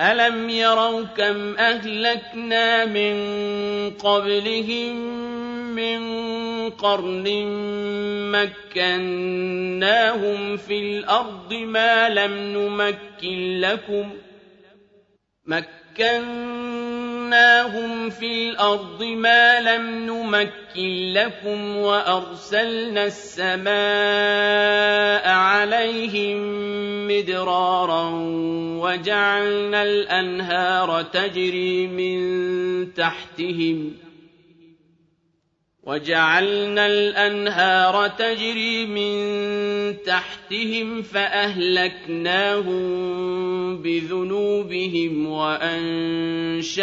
ألم يروا كم أهلكنا من قبلهم من قرن مكناهم في الأرض ما لم نمكن لكم مكناهم في الأرض ما لم نمكن لكم وأرسلنا السماء عليهم مدرارا وجعلنا الأنهار تجري من تحتهم وجعلنا الأنهار تجري من تحتهم فأهلكناهم بذنوبهم وأنشأنا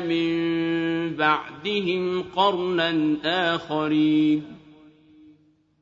من بعدهم قرنا آخرين.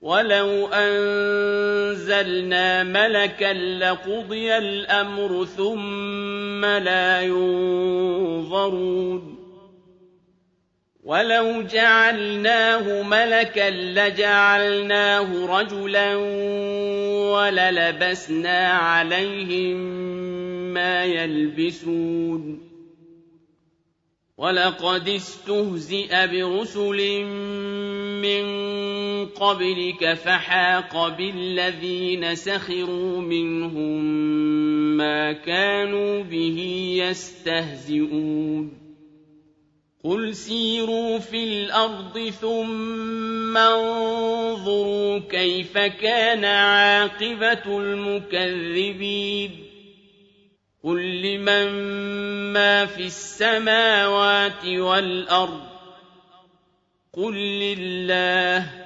ولو أنزلنا ملكا لقضي الأمر ثم لا ينظرون ولو جعلناه ملكا لجعلناه رجلا وللبسنا عليهم ما يلبسون ولقد استهزئ برسل من قبلك فحاق بالذين سخروا منهم ما كانوا به يستهزئون. قل سيروا في الأرض ثم انظروا كيف كان عاقبة المكذبين. قل لمن ما في السماوات والأرض؟ قل لله.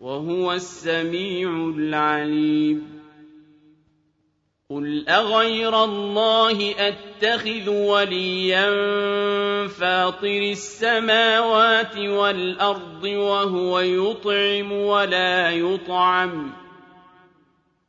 وهو السميع العليم. قل اغير الله اتخذ وليا فاطر السماوات والارض وهو يطعم ولا يطعم.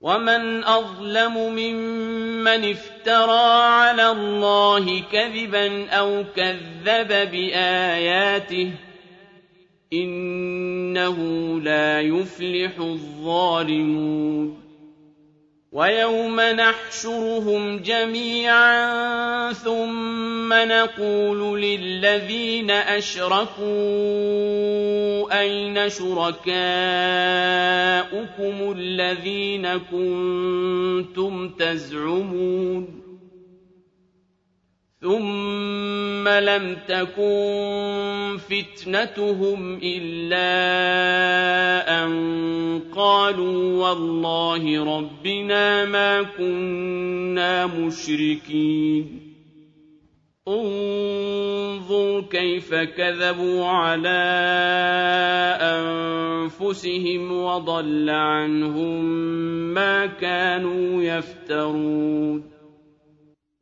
وَمَنْ أَظْلَمُ مِمَّنِ افْتَرَىٰ عَلَى اللَّهِ كَذِبًا أَوْ كَذَّبَ بِآيَاتِهِ ۚ إِنَّهُ لَا يُفْلِحُ الظَّالِمُونَ وَيَوْمَ نَحْشُرُهُمْ جَمِيعًا ثُمَّ نَقُولُ لِلَّذِينَ أَشْرَكُوا أَيْنَ شُرَكَاؤُكُمُ الَّذِينَ كُنتُمْ تَزْعُمُونَ ثُمَّ لَمْ تَكُن فِتْنَتُهُمْ إِلَّا أَن قَالُوا وَاللَّهِ رَبِّنَا مَا كُنَّا مُشْرِكِينَ. انظُرْ كَيْفَ كَذَبُوا عَلَىٰ أَنفُسِهِمْ وَضَلَّ عَنْهُم مَّا كَانُوا يَفْتَرُونَ.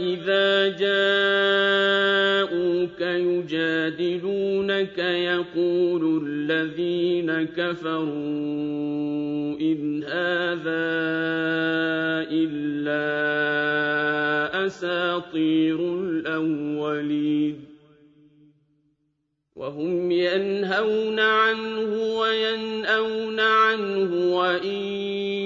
إِذَا جَاءُوكَ يُجَادِلُونَكَ يَقُولُ الَّذِينَ كَفَرُوا إِنْ هَٰذَا إِلَّا أَسَاطِيرُ الْأَوَّلِينَ وَهُمْ يَنْهَوْنَ عَنْهُ وَيَنْأَوْنَ عَنْهُ وَإِن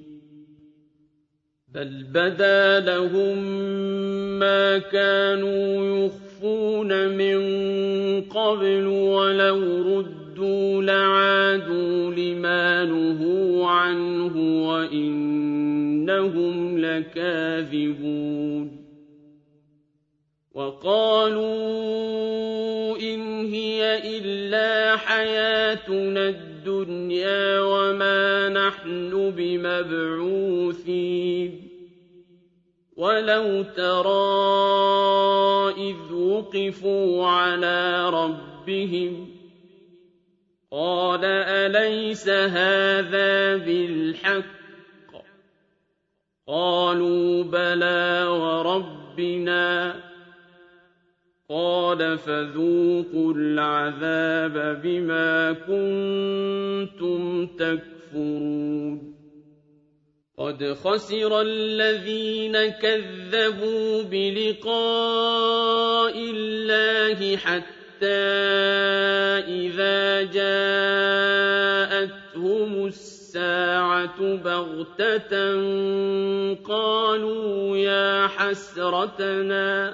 بَلْ بَدَا لَهُم مَّا كَانُوا يُخْفُونَ مِن قَبْلُ وَلَوْ رُدُّوا لَعَادُوا لِمَا نُهُوا عَنْهُ وَإِنَّهُمْ لَكَاذِبُونَ وَقَالُوا إِنْ هِيَ إِلَّا حَيَاتُنَا الدُّنْيَا وَمَا نَحْنُ بِمَبْعُوثِينَ وَلَوْ تَرَىٰ إِذْ وُقِفُوا عَلَىٰ رَبِّهِمْ قَالَ أَلَيْسَ هَٰذَا بِالْحَقِّ ۖ قَالُوا بَلَىٰ وَرَبِّنَا ۚ قَالَ فَذُوقُوا الْعَذَابَ بِمَا كُنتُمْ تَكْفُرُونَ قَدْ خَسِرَ الَّذِينَ كَذَّبُوا بِلِقَاءِ اللَّهِ حَتَّىٰ إِذَا جَاءَتْهُمُ السَّاعَةُ بَغْتَةً قَالُوا يَا حَسْرَتَنَا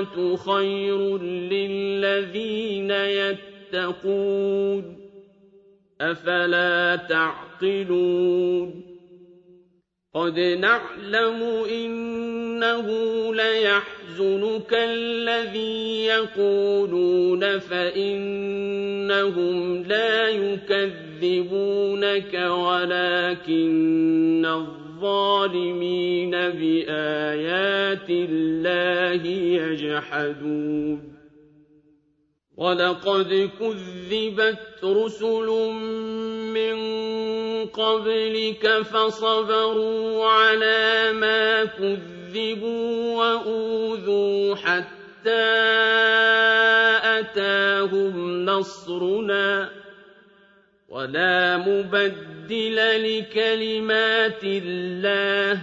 الْآخِرَةُ خَيْرٌ لِّلَّذِينَ يَتَّقُونَ ۗ أَفَلَا تَعْقِلُونَ قَدْ نَعْلَمُ إِنَّهُ لَيَحْزُنُكَ الَّذِي يَقُولُونَ فَإِنَّهُمْ لَا يُكَذِّبُونَكَ وَلَٰكِنَّ الظَّالِمِينَ بِآيَاتِ اللَّهِ يَجْحَدُونَ وَلَقَدْ كُذِّبَتْ رُسُلٌ مِّن قَبْلِكَ فَصَبَرُوا عَلَىٰ مَا كُذِّبُوا وَأُوذُوا حَتَّىٰ أَتَاهُمْ نَصْرُنَا ۚ وَلَا مُبَدِّلَ لِكَلِمَاتِ اللَّهِ ۚ.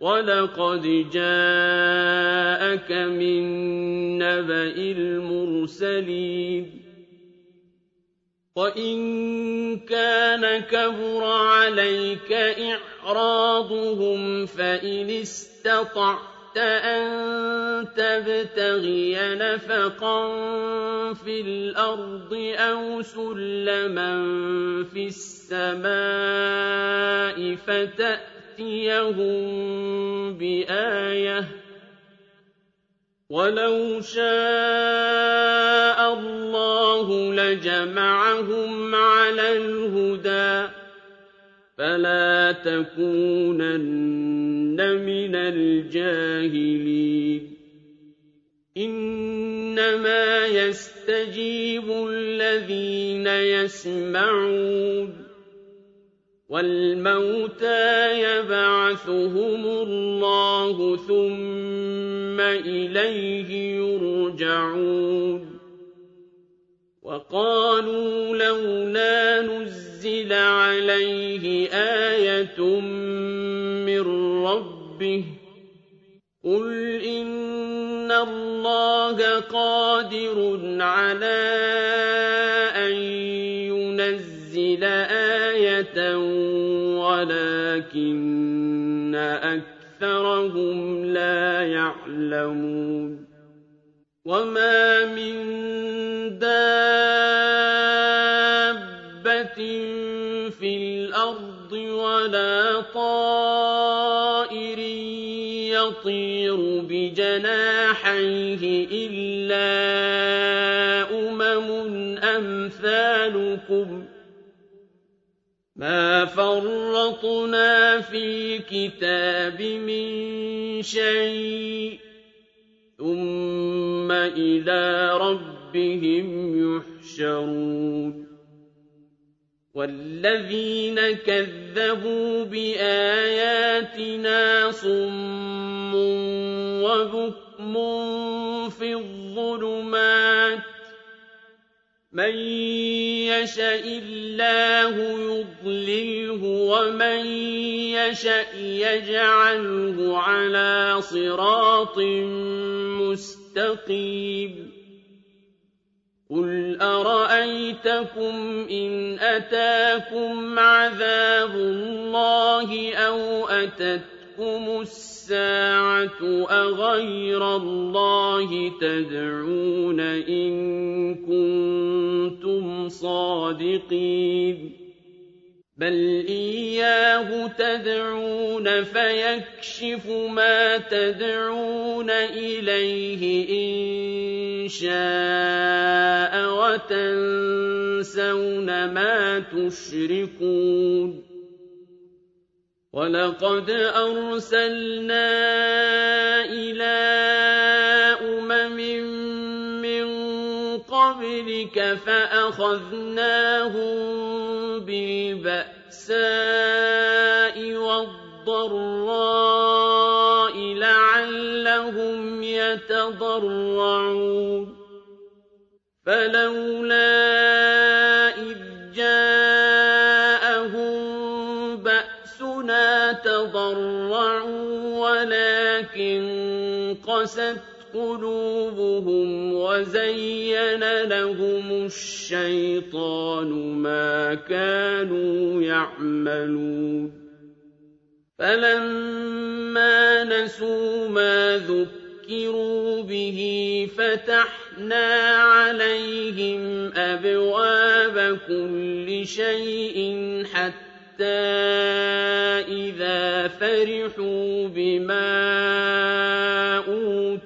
وَلَقَدْ جَاءَكَ مِن نَّبَإِ الْمُرْسَلِينَ. وَإِن كَانَ كَبُرَ عَلَيْكَ إِعْرَاضُهُمْ فَإِنِ اسْتَطَعْتَ أَن تَبْتَغِيَ نَفَقًا فِي الْأَرْضِ أَوْ سُلَّمًا فِي السَّمَاءِ فَتَأْتِيَهُم بِآيَةٍ ۚ. وَلَوْ شَاءَ اللَّهُ لَجَمَعَهُمْ عَلَى الْهُدَىٰ ۚ فَلَا تَكُونَنَّ مِنَ الْجَاهِلِينَ. إِنَّمَا يَسْتَجِيبُ الَّذِينَ يَسْمَعُونَ ۘ وَالْمَوْتَىٰ يَبْعَثُهُمُ اللَّهُ ثُمَّ إِلَيْهِ يُرْجَعُونَ. وَقَالُوا لَوْلَا نُزِّلَ عَلَيْهِ آيَةٌ رَّبِّهِ ۖ قُلْ إِنَّ اللَّهَ قَادِرٌ عَلَىٰ أَن يُنَزِّلَ آيَةً وَلَٰكِنَّ أَكْثَرَهُمْ لَا يَعْلَمُونَ وَمَا مِن دَابَّةٍ فِي الْأَرْضِ وَلَا طَائِرٍ يَطِيرُ بِجَنَاحَيْهِ إِلَّا أُمَمٌ أَمْثَالُكُم ۚ مَّا فَرَّطْنَا فِي الْكِتَابِ مِن شَيْءٍ ۚ ثُمَّ إِلَىٰ رَبِّهِمْ يُحْشَرُونَ وَالَّذِينَ كَذَّبُوا بِآيَاتِنَا صُمٌّ وَبُكْمٌ فِي الظُّلُمَاتِ ۗ مَن يَشَإِ اللَّهُ يُضْلِلْهُ وَمَن يَشَأْ يَجْعَلْهُ عَلَىٰ صِرَاطٍ مُّسْتَقِيمٍ قُلْ أَرَأَيْتَكُمْ إِنْ أَتَاكُمْ عَذَابُ اللَّهِ أَوْ أَتَتْكُمُ السَّاعَةُ أَغَيْرَ اللَّهِ تَدْعُونَ إِن كُنتُمْ صَادِقِينَ بَلْ إِيَّاهُ تَدْعُونَ فَيَكْشِفُ مَا تَدْعُونَ إِلَيْهِ إِن شَاءَ وَتَنسَوْنَ مَا تُشْرِكُونَ وَلَقَدْ أَرْسَلْنَا إِلَىٰ أُمَمٍ مِّن قَبْلِكَ فَأَخَذْنَاهُم بِالْبَأْسَاءِ وَالضَّرَّاءِ لَعَلَّهُمْ يَتَضَرَّعُونَ. فَلَوْلَا إِذْ جَاءَهُم بَأْسُنَا تَضَرَّعُوا وَلَٰكِن قَسَتْ قُلُوبُهُمْ وَزَيَّنَ لَهُمُ الشَّيْطَانُ مَا كَانُوا يَعْمَلُونَ. فَلَمَّا نَسُوا مَا ذُكِّرُوا بِهِ فَتَحْنَا عَلَيْهِمْ أَبْوَابَ كُلِّ شَيْءٍ حَتَّىٰ إِذَا فَرِحُوا بِمَا أُوتُوا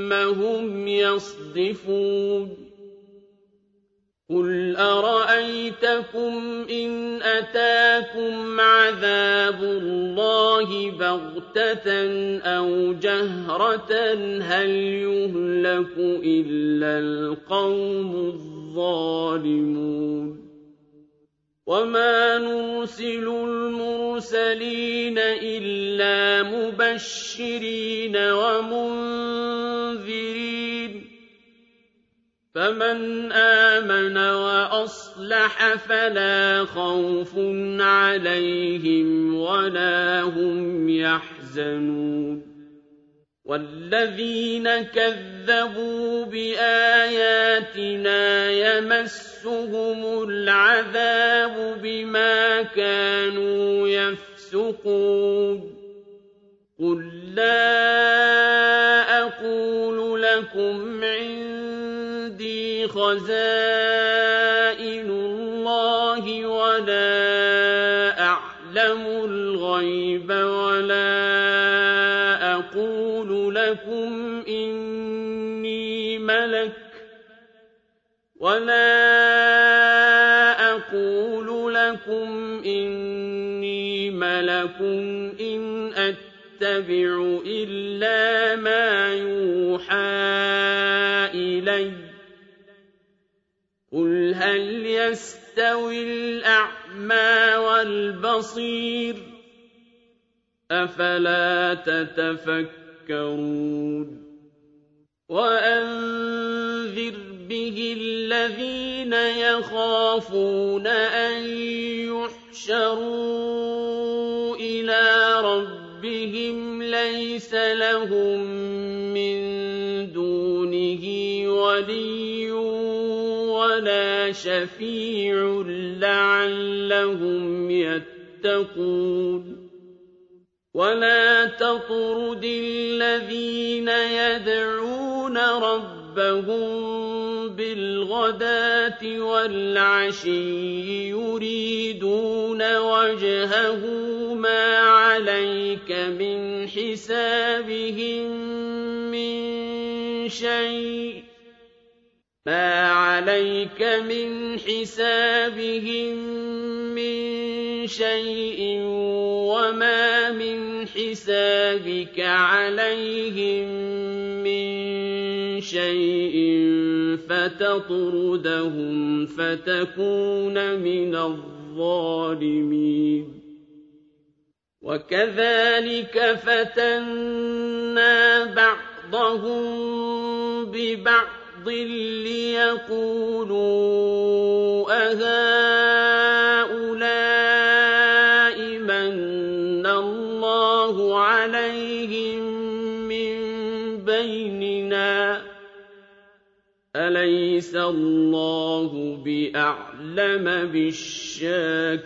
هُمْ يَصْدِفُونَ قُلْ أَرَأَيْتَكُمْ إِنْ أَتَاكُمْ عَذَابُ اللَّهِ بَغْتَةً أَوْ جَهْرَةً هَلْ يُهْلَكُ إِلَّا الْقَوْمُ الظَّالِمُونَ وَمَا نُرْسِلُ الْمُرْسَلِينَ إِلَّا مُبَشِّرِينَ وَمُنذِرِينَ ۖ فَمَنْ آمَنَ وَأَصْلَحَ فَلَا خَوْفٌ عَلَيْهِمْ وَلَا هُمْ يَحْزَنُونَ وَالَّذِينَ كَذَّبُوا بِآيَاتِنَا يَمَسُّهُمُ الْعَذَابُ بِمَا كَانُوا يَفْسُقُونَ قُل لَّا أَقُولُ لَكُمْ عِندِي خَزَائِنُ اللَّهِ وَلَا أَعْلَمُ الْغَيْبَ وَلَا أَقُولُ لَكُمْ إِنِّي مَلَكٌ إِنْ أَتَّبِعُ إِلَّا مَا يُوحَىٰ إِلَيَّ ۚ. قُلْ هَلْ يَسْتَوِي الْأَعْمَىٰ وَالْبَصِيرُ ۚ؟ أَفَلَا تَتَفَكَّرُونَ؟ وَأَنذِرْ بِهِ الَّذِينَ يَخَافُونَ أَن يُحْشَرُوا إِلَىٰ رَبِّهِمْ لَيْسَ لَهُم مِّن دُونِهِ وَلِيٌّ وَلَا شَفِيعٌ لَّعَلَّهُمْ يَتَّقُونَ وَلَا تَطْرُدِ الَّذِينَ يَدْعُونَ رَبَّهُمْ رَبَّهُم بِالْغَدَاةِ وَالْعَشِيِّ يُرِيدُونَ وَجْهَهُ مَا عَلَيْكَ مِنْ حِسَابِهِم مِّن شَيْءٍ مَا عَلَيْكَ مِنْ حِسَابِهِم مِّن شَيْءٍ وَمَا مِنْ حِسَابِكَ عَلَيْهِم شَيْءٍ فَتَطْرُدَهُمْ فَتَكُونَ مِنَ الظَّالِمِينَ. وَكَذَٰلِكَ فَتَنَّا بَعْضَهُم بِبَعْضٍ لِّيَقُولُوا أَهَٰؤُلَاءِ أَلَيْسَ اللَّهُ بِأَعْلَمَ بِالشَّاكِرِينَ.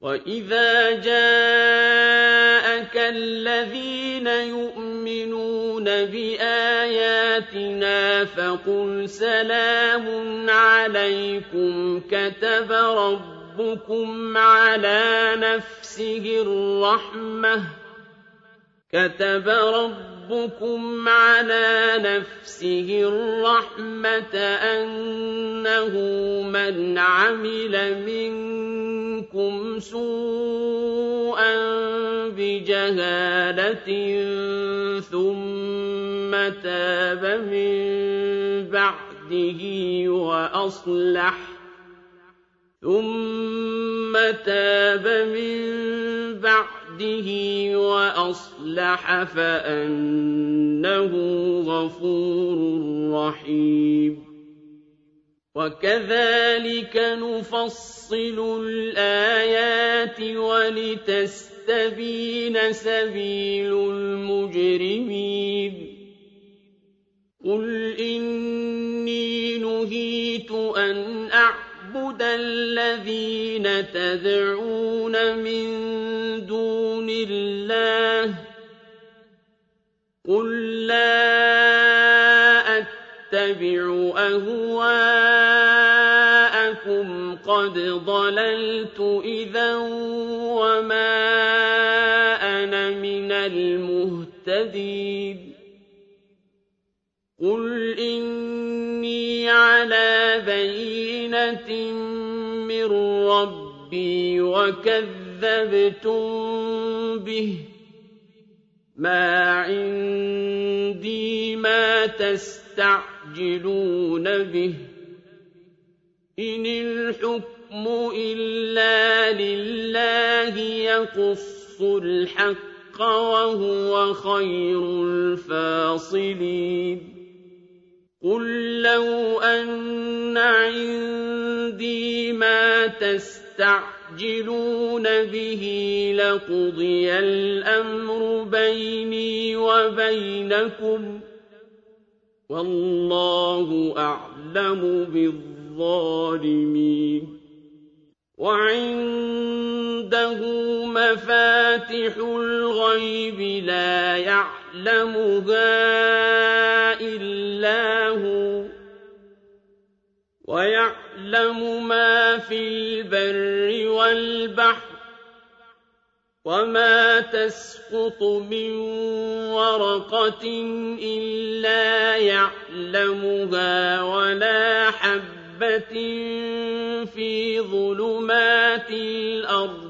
وَإِذَا جَاءَكَ الَّذِينَ يُؤْمِنُونَ بِآيَاتِنَا فَقُلْ سَلَامٌ عَلَيْكُمْ كَتَبَ رَبُّكُمْ عَلَىٰ نَفْسِهِ الرَّحْمَةَ كتب ربكم على نفسه الرحمة أنه من عمل منكم سوءا بجهالة ثم تاب من بعده وأصلح ثم تاب من بعده وأصلح فأنه غفور رحيم. وكذلك نفصل الآيات ولتستبين سبيل المجرمين. قل إني نهيت أن أعلم أعبد الذين تدعون من دون الله قل لا أتبع أهواءكم قد ضللت إذا وما أنا من المهتدين قل إني على بينة من ربي وكذبتم به. ما عندي ما تستعجلون به. إن الحكم إلا لله يقص الحق وهو خير الفاصلين. قل لو أن عندي ما تستعجلون به لقضي الأمر بيني وبينكم والله أعلم بالظالمين وعنده مفاتح الغيب لا يعلمها إلا هو ويعلم ما في البر والبحر وما تسقط من ورقة إلا يعلمها ولا حبة فِي ظُلُمَاتِ الْأَرْضِ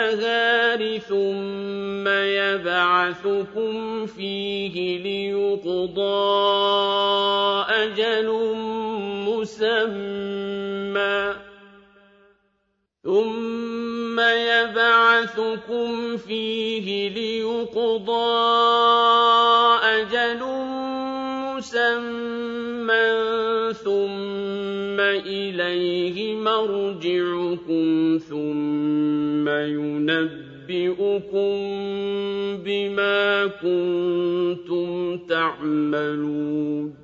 بِالنَّهَارِ ثُمَّ يَبْعَثُكُمْ فِيهِ لِيُقْضَىٰ أَجَلٌ مُّسَمًّى. ثُمَّ يَبْعَثُكُمْ فِيهِ لِيُقْضَىٰ أَجَلٌ مُّسَمًّى. ثُمَّ إِلَيْهِ مَرْجِعُكُمْ ثُمَّ يُنَبِّئُكُم بِمَا كُنتُمْ تَعْمَلُونَ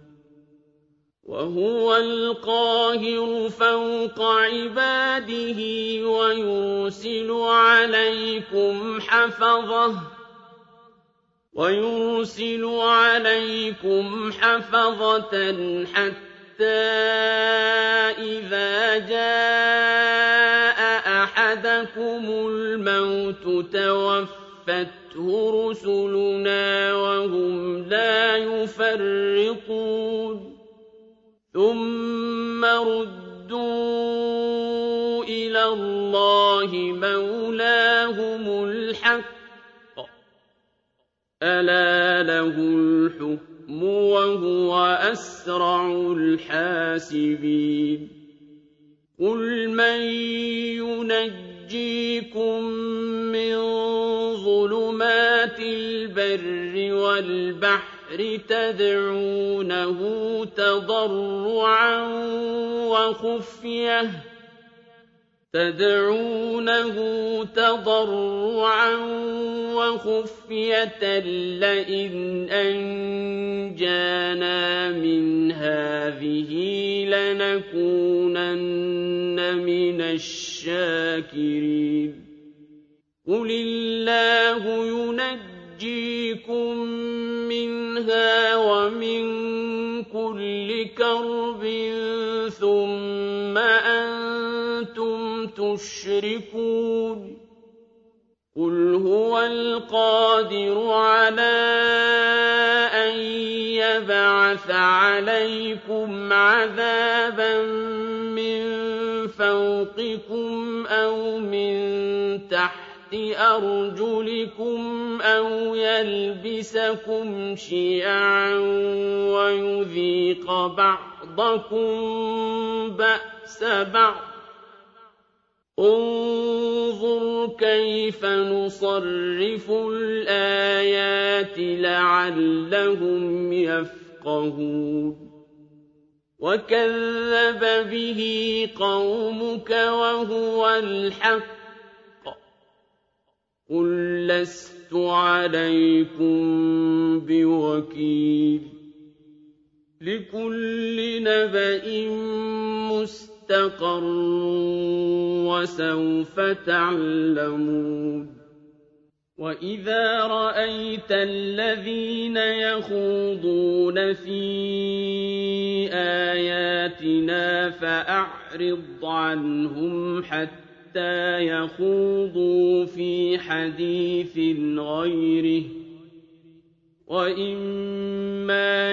وَهُوَ الْقَاهِرُ فَوْقَ عِبَادِهِ وَيُرْسِلُ عَلَيْكُمْ حَفَظَةً ويرسل عليكم حفظة حتى إذا جاء أحدكم الموت توفته رسلنا وهم لا يفرقون. ثم ردوا إلى الله مولاهم الحق. ألا له الحكم وهو أسرع الحاسبين. قل من ينجيكم من ظلمات البر والبحر تدعونه تضرعا وخفية تدعونه تضرعا وخفية لئن أنجانا من هذه لنكونن من الشاكرين. قل الله ينجيكم منها ومن كل كرب ثم أنتم تشركون قل هو القادر على أن يبعث عليكم عذابا من فوقكم أو من تحت أرجلكم أو يلبسكم شيعا ويذيق بعضكم بأس بعض انظر كيف نصرف الآيات لعلهم يفقهون. وكذب به قومك وهو الحق. قل لست عليكم بوكيل. لكل نبأ مستقر وسوف تعلمون وإذا رأيت الذين يخوضون في آياتنا فأعرض عنهم حتى يخوضوا في حديث غيره وإما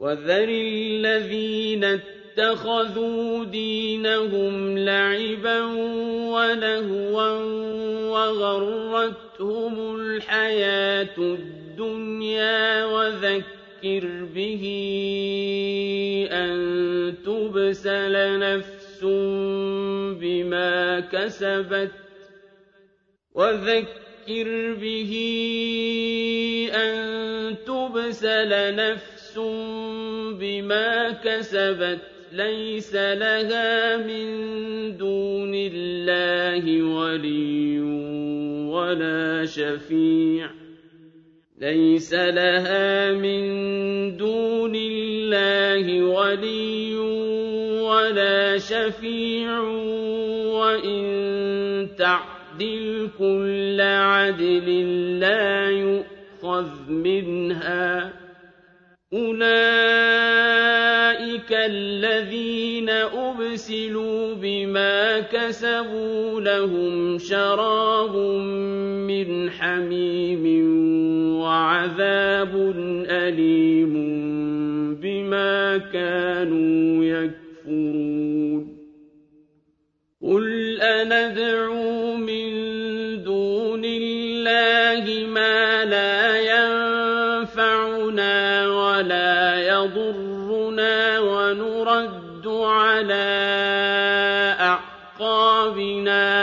وذر الذين اتخذوا دينهم لعبا ولهوا وغرتهم الحياة الدنيا وذكر به أن تبسل نفس بما كسبت وذكر به أن تبسل نفس بما كسبت ليس لها من دون الله ولي ولا شفيع ليس لها من دون الله ولي ولا شفيع وإن تعدل كل عدل لا يؤخذ منها أولئك الذين أبسلوا بما كسبوا لهم شراب من حميم وعذاب أليم بما كانوا يكفرون قُلْ أَنَدْعُو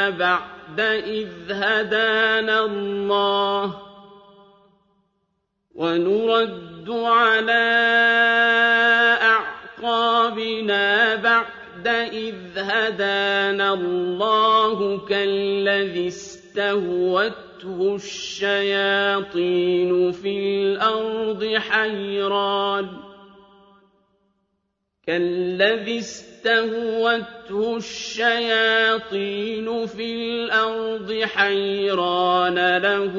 بَعْدَ إِذْ هَدَانَا اللَّهُ وَنُرَدُّ عَلَىٰ أَعْقَابِنَا بَعْدَ إِذْ هَدَانَا اللَّهُ كَالَّذِي اسْتَهْوَتْهُ الشَّيَاطِينُ فِي الْأَرْضِ حَيْرَانٍ كالذي استهوته الشياطين في الأرض حيران له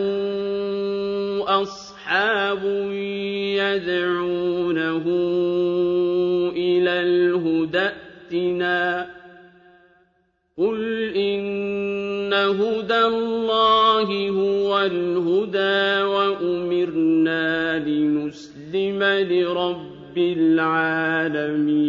أصحاب يدعونه إلى الهدى ائتنا قل إن هدى الله هو الهدى وأمرنا لنسلم لرب العالمين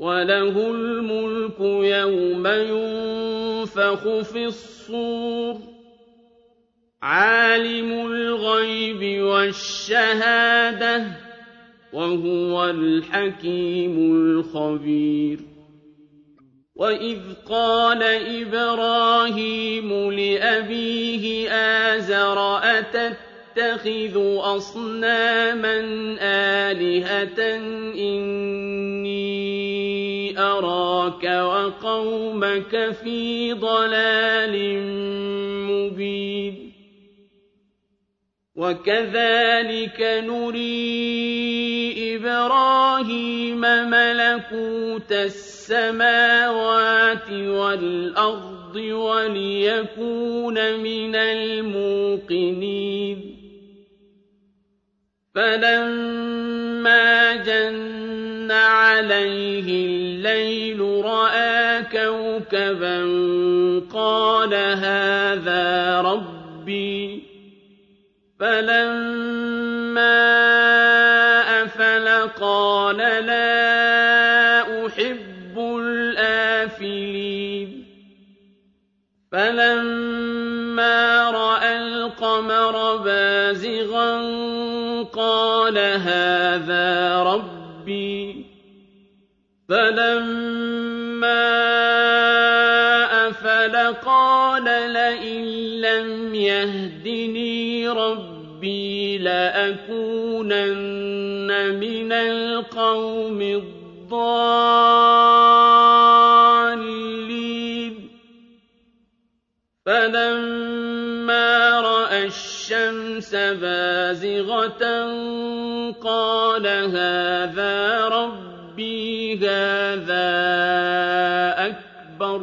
وله الملك يوم ينفخ في الصور عالم الغيب والشهاده وهو الحكيم الخبير وإذ قال إبراهيم لأبيه آزر أتتخذ أصناما آلهة إني أراك وقومك في ضلال مبين وكذلك نري إبراهيم ملكوت السماوات والأرض وليكون من الموقنين فلما جن عليه الليل رأى كوكبا قال هذا ربي هَٰذَا رَبِّي فَلَمَّا أَفَلَ قَالَ لَئِن لَّمْ يَهْدِنِي رَبِّي لَأَكُونَنَّ مِنَ الْقَوْمِ الضَّالِّينَ. فَلَمَّا رَأَى الشَّمْسَ بَازِغَةً قَالَ هَٰذَا رَبِّي هَٰذَا أَكْبَرُ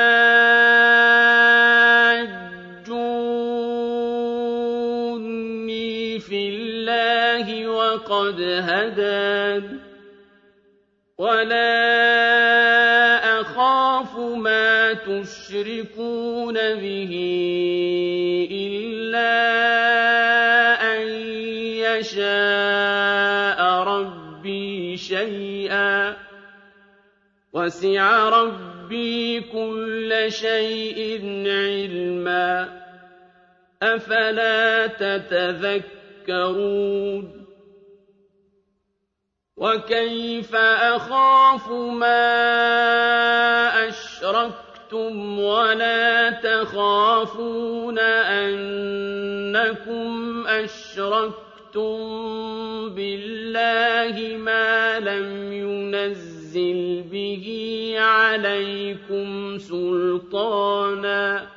تُشْرِكُونَ بِهِ إِلَّا أَن يَشَاءَ رَبِّي شَيْئًا وسع ربي كل شيء علما أفلا تتذكرون وكيف أخاف ما أشركتم ولا تخافون أنكم أشركتم بالله ما لم ينزل به عليكم سلطانا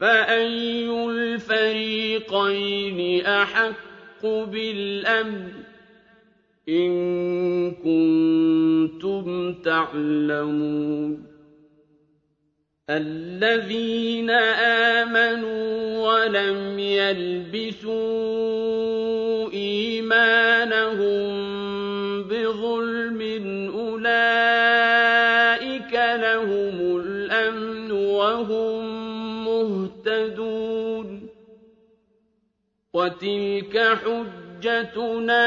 فأي الفريقين أحق بالأمن إِن كُنتُمْ تَعْلَمُونَ الَّذِينَ آمَنُوا وَلَمْ يَلْبِسُوا إِيمَانَهُم بِظُلْمٍ أُولَٰئِكَ لَهُمُ الْأَمْنُ وَهُم مُّهْتَدُونَ وَتِلْكَ حُجَّتُنَا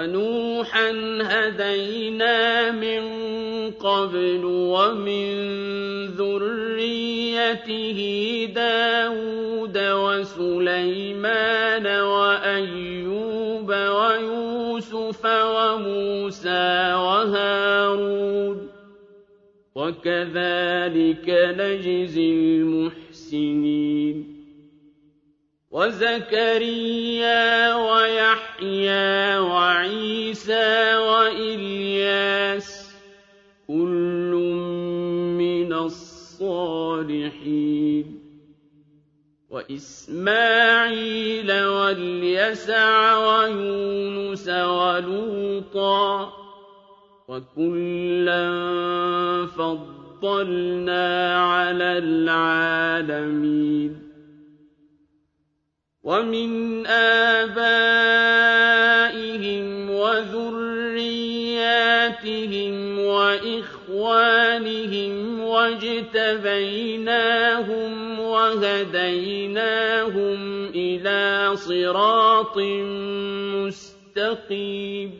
وَنُوحًا هَدَيْنَا مِن قَبْلُ ۖ وَمِن ذُرِّيَّتِهِ دَاوُودَ وَسُلَيْمَانَ وَأَيُّوبَ وَيُوسُفَ وَمُوسَىٰ وَهَارُونَ وَكَذَٰلِكَ نَجْزِي الْمُحْسِنِينَ وَزَكَرِيَّا وَيَحْيَىٰ وَعِيسَىٰ وَإِلْيَاسَ ۖ كُلٌّ مِّنَ الصَّالِحِينَ وَإِسْمَاعِيلَ وَالْيَسَعَ وَيُونُسَ وَلُوطًا وَكُلًّا فَضَّلْنَا عَلَى الْعَالَمِينَ وَمِنْ آبَائِهِمْ وَذُرِّيَّاتِهِمْ وَإِخْوَانِهِمْ وَاجْتَبَيْنَاهُمْ وَهَدَيْنَاهُمْ إِلَىٰ صِرَاطٍ مُّسْتَقِيمٍ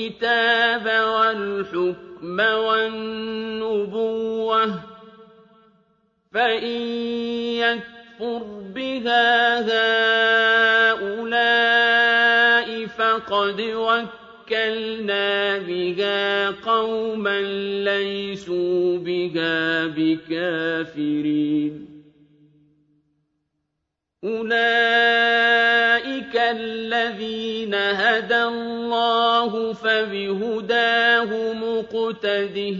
الْكِتَابَ وَالْحُكْمَ وَالنُّبُوَّةَ ۚ فَإِن يَكْفُرْ بِهَا هَٰؤُلَاءِ فَقَدْ وَكَّلْنَا بِهَا قَوْمًا لَّيْسُوا بِهَا بِكَافِرِينَ. أُولَٰئِكَ الَّذِينَ هَدَى اللَّهُ ۖ فَبِهُدَاهُ مُقْتَدِهْ ۗ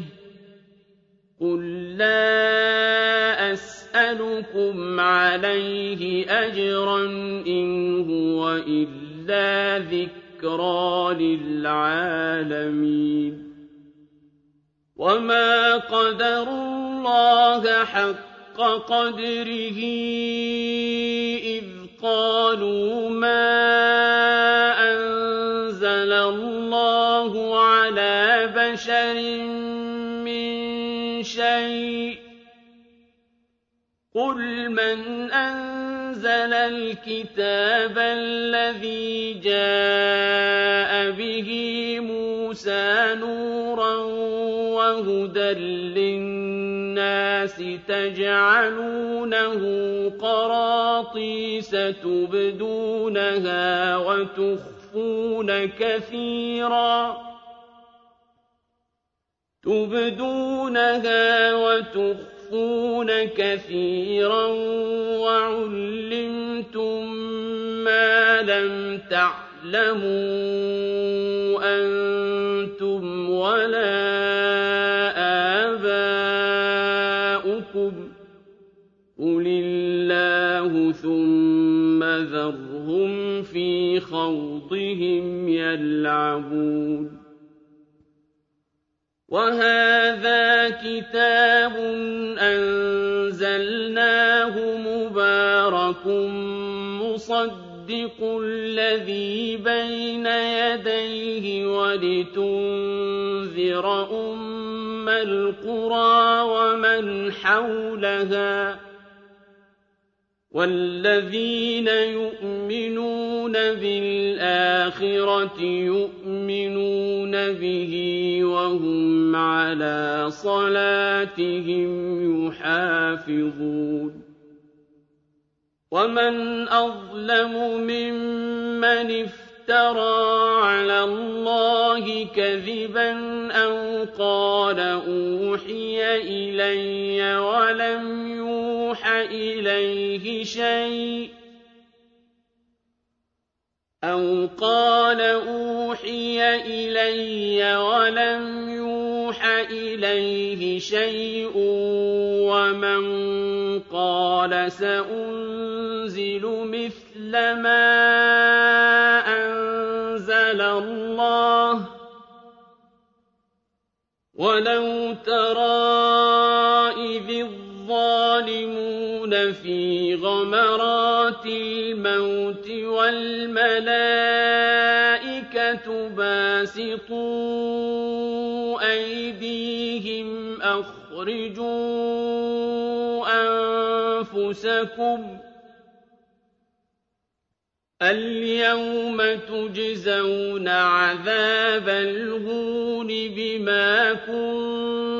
قُل لَّا أَسْأَلُكُمْ عَلَيْهِ أَجْرًا ۖ إِنْ هُوَ إِلَّا ذِكْرَىٰ لِلْعَالَمِينَ وَمَا قَدَرُوا اللَّهَ حَقَّ قَدْرِهِ إِذْ قَالُوا مَا أَنزَلَ اللَّهُ عَلَىٰ بَشَرٍ مِّن شَيْءٍ ۗ قُلْ مَنْ أَنزَلَ الْكِتَابَ الَّذِي جَاءَ بِهِ مُوسَىٰ نُورًا وَهُدًى لِّلنَّاسِ النَّاسِ تَجْعَلُونَهُ قَرَاطِيسَ تُبْدُونَهَا وَتُخْفُونَ كَثِيرًا. تُبْدُونَهَا وَتُخْفُونَ كَثِيرًا وَعُلِّمْتُم مَّا لَمْ تَعْلَمُوا أَنتُمْ وَلَا ثُمَّ ذَرْهُمْ فِي خَوْضِهِمْ يَلْعَبُونَ. وَهَٰذَا كِتَابٌ أَنزَلْنَاهُ مُبَارَكٌ مُّصَدِّقُ الَّذِي بَيْنَ يَدَيْهِ وَلِتُنذِرَ أُمَّ الْقُرَىٰ وَمَنْ حَوْلَهَا. وَالَّذِينَ يُؤْمِنُونَ بِالْآخِرَةِ يُؤْمِنُونَ بِهِ وَهُمْ عَلَىٰ صَلَاتِهِمْ يُحَافِظُونَ وَمَنْ أَظْلَمُ مِمَّنِ افْتَرَىٰ عَلَى اللَّهِ كَذِبًا أَوْ قَالَ أُوحِيَ إِلَيَّ وَلَمْ إِلَيْهِ شَيْءٌ أَوْ قَالَ أُوحِيَ إِلَيَّ وَلَمْ يُوحَ إِلَيْهِ شَيْءٌ وَمَن قَالَ سَأُنزِلُ مِثْلَ مَا أَنزَلَ اللَّهُ ۗ وَلَوْ تَرَىٰ فِي غَمَرَاتِ الْمَوْتِ وَالْمَلَائِكَةُ بَاسِطُو أَيْدِيهِمْ أَخْرِجُوا أَنفُسَكُمُ ۖ الْيَوْمَ تُجْزَوْنَ عَذَابَ الْهُونِ بِمَا كُنتُمْ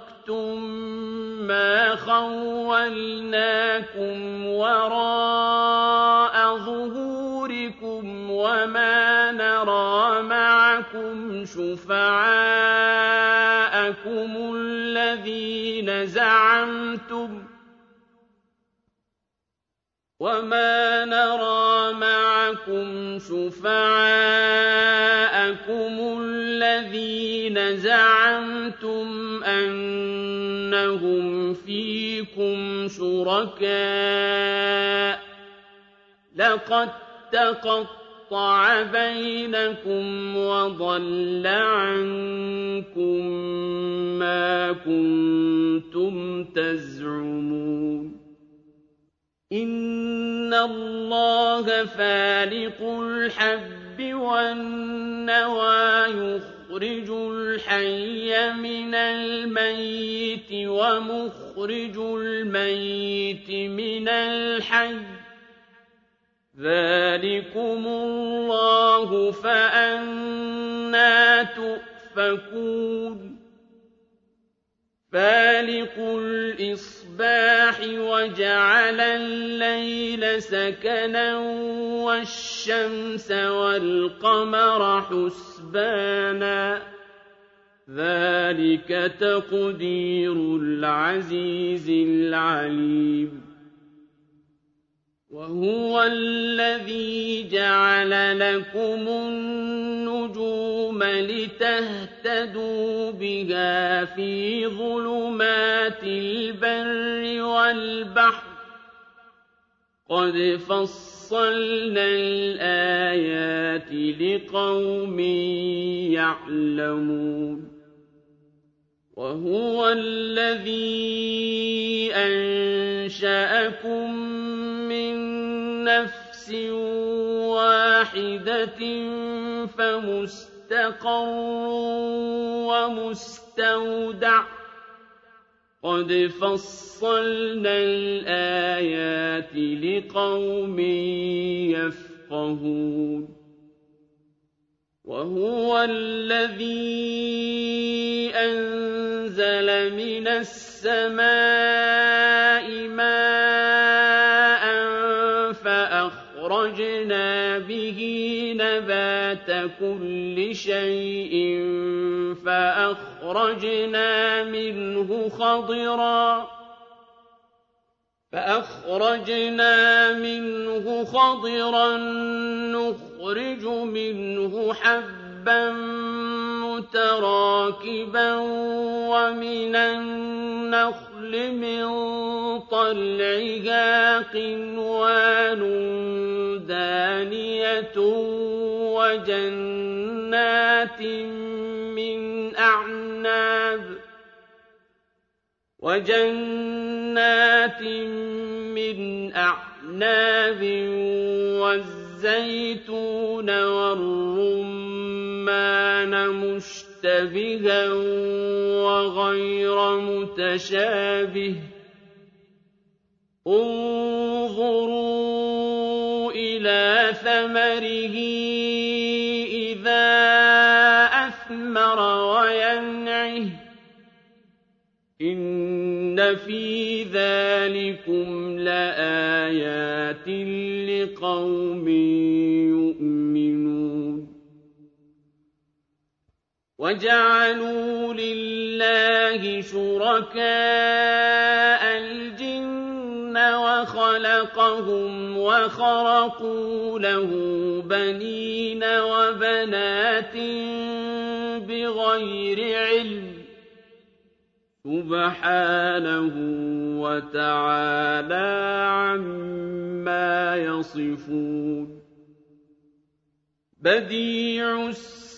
مَّا خَوَّلْنَاكُمْ وَرَاءَ ظُهُورِكُمْ وَمَا نَرَىٰ مَعَكُمْ شُفَعَاءَكُمُ الَّذِينَ زَعَمْتُمْ وَمَا نَرَىٰ مَعَكُمْ شُفَعَاءَكُمُ الَّذِينَ زَعَمْتُمْ أَنَّهُمْ فِيكُمْ شُرَكَاءُ ۚ لَقَد تَّقَطَّعَ بَيْنَكُمْ وَضَلَّ عَنكُم مَّا كُنتُمْ تَزْعُمُونَ إِنَّ اللَّهَ فَالِقُ الْحَبِّ وَالنَّوَىٰ يُخْرِجُ الْحَيَّ مِنَ الْمَيِّتِ وَمُخْرِجُ الْمَيِّتِ مِنَ الْحَيِّ ۚ. ذَٰلِكُمُ اللَّهُ فَأَنَّىٰ تُؤْفَكُونَ. فَالِقُ الْإِصْبَاحِ وَجَعَلَ اللَّيْلَ سَكَنًا وَالشَّمْسَ وَالْقَمَرَ حُسْبَانًا ۚ. ذَٰلِكَ تَقْدِيرُ الْعَزِيزِ الْعَلِيمِ. وَهُوَ الَّذِي جَعَلَ لَكُمُ النُّجُومَ لِتَهْتَدُوا بِهَا فِي ظُلُمَاتِ الْبَرِّ وَالْبَحْرِ ۗ. قَدْ فَصَّلْنَا الْآيَاتِ لِقَوْمٍ يَعْلَمُونَ. وَهُوَ الَّذِي أَنشَأَ أَنشَأَكُم نَّفْسٍ وَاحِدَةٍ فَمُسْتَقَرٌّ وَمُسْتَوْدَعٌ ۗ. قَدْ فَصَّلْنَا الْآيَاتِ لِقَوْمٍ يَفْقَهُونَ. وَهُوَ الَّذِي أَنزَلَ مِنَ السَّمَاءِ مَاءً نَبَاتَ كُلِّ شَيْءٍ فَأَخْرَجْنَا مِنْهُ خَضِرًا. فأخرجنا منه خضرا نخرج منه حبا متراكبا ومن النخل من طلعها قنوان دانية وجنات من أعناب وجنات من أعناب والزيتون والرمان مشتبها وغير متشابه انظروا إلى ثمره إذا أثمر وينعه. إِنَّ فِي ذَٰلِكُمْ لَآيَاتٍ لِّقَوْمٍ يُؤْمِنُونَ. وَجَعَلُوا لِلَّهِ شُرَكَاءَ وَخَلَقَهُمْ وَخَرَقُوا لَهُ بَنِينَ وَبَنَاتٍ بِغَيْرِ عِلْمٍ. سُبْحَانَهُ وَتَعَالَىٰ عَمَّا يَصِفُونَ.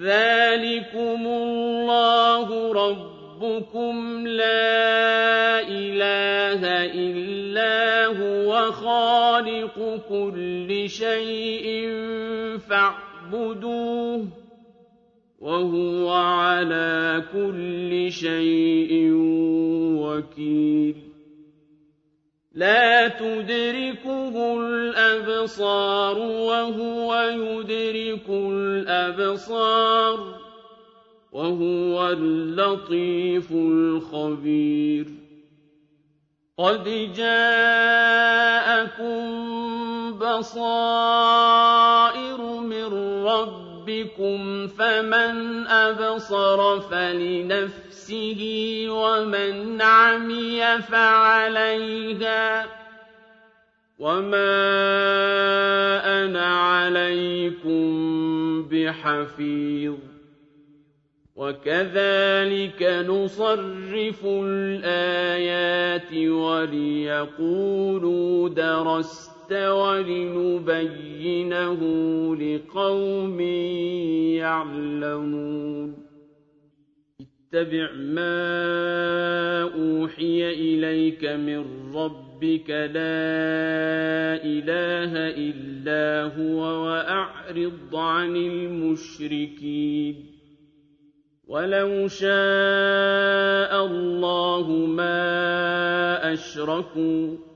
ذَٰلِكُمُ اللَّهُ رَبُّكُمْ لَا إِلَٰهَ إِلَّا هُوَ خَالِقُ كُلِّ شَيْءٍ فَاعْبُدُوهُ ۚ وَهُوَ عَلَىٰ كُلِّ شَيْءٍ وَكِيلٌ لَّا تُدْرِكُهُ الْأَبْصَارُ وَهُوَ يُدْرِكُ الْأَبْصَارَ ۖ وَهُوَ اللَّطِيفُ الْخَبِيرُ. قَدْ جَاءَكُم بَصَائِرُ رَّبِّكُمْ ۖ فَمَنْ أَبْصَرَ فَلِنَفْسِهِ وَمَنْ عَمِيَ فَعَلَيْهَا ۚ وَمَا أَنَا عَلَيْكُم بِحَفِيظٍ وَكَذَٰلِكَ نُصَرِّفُ الْآيَاتِ وَلِيَقُولُوا دَرَسْتَ وَلِنُبَيِّنَهُ لِقَوْمٍ يَعْلَمُونَ اتَّبِعْ مَا أُوحِيَ إِلَيْكَ مِن رَّبِّكَ لَا إِلَٰهَ إِلَّا هُوَ وَأَعْرِضْ عَنِ الْمُشْرِكِينَ وَلَوْ شَاءَ اللَّهُ مَا أَشْرَكُوا ۗ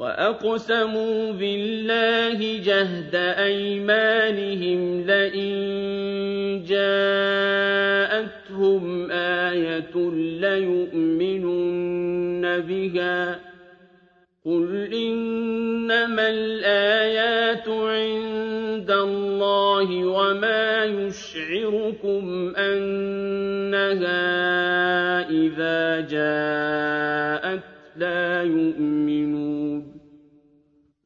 وأقسموا بالله جهد أيمانهم لئن جاءتهم آية ليؤمنن بها قل إنما الآيات عند الله وما يشعركم أنها إذا جاءت لا يؤمنون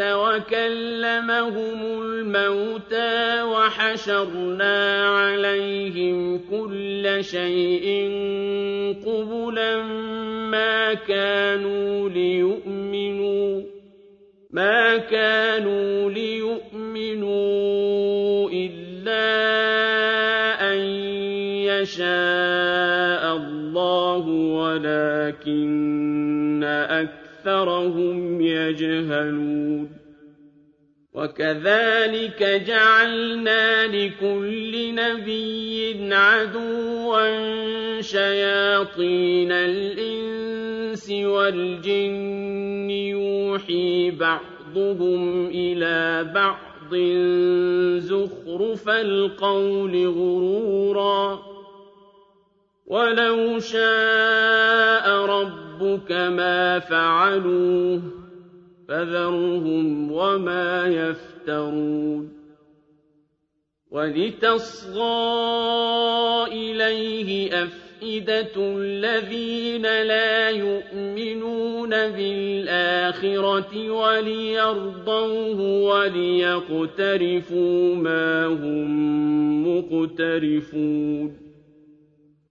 وكلمهم الموتى وحشرنا عليهم كل شيء قبلا ما كانوا ليؤمنوا ما كانوا ليؤمنوا إلا أن يشاء الله ولكن أكثرهم يجهلون. وكذلك جعلنا لكل نبي عدوا شياطين الإنس والجن يوحي بعضهم إلى بعض زخرف القول غرورا. ولو شاء ربك ما فعلوه فذرهم وما يفترون ولتصغى إليه أفئدة الذين لا يؤمنون بالآخرة وليرضوه وليقترفوا ما هم مقترفون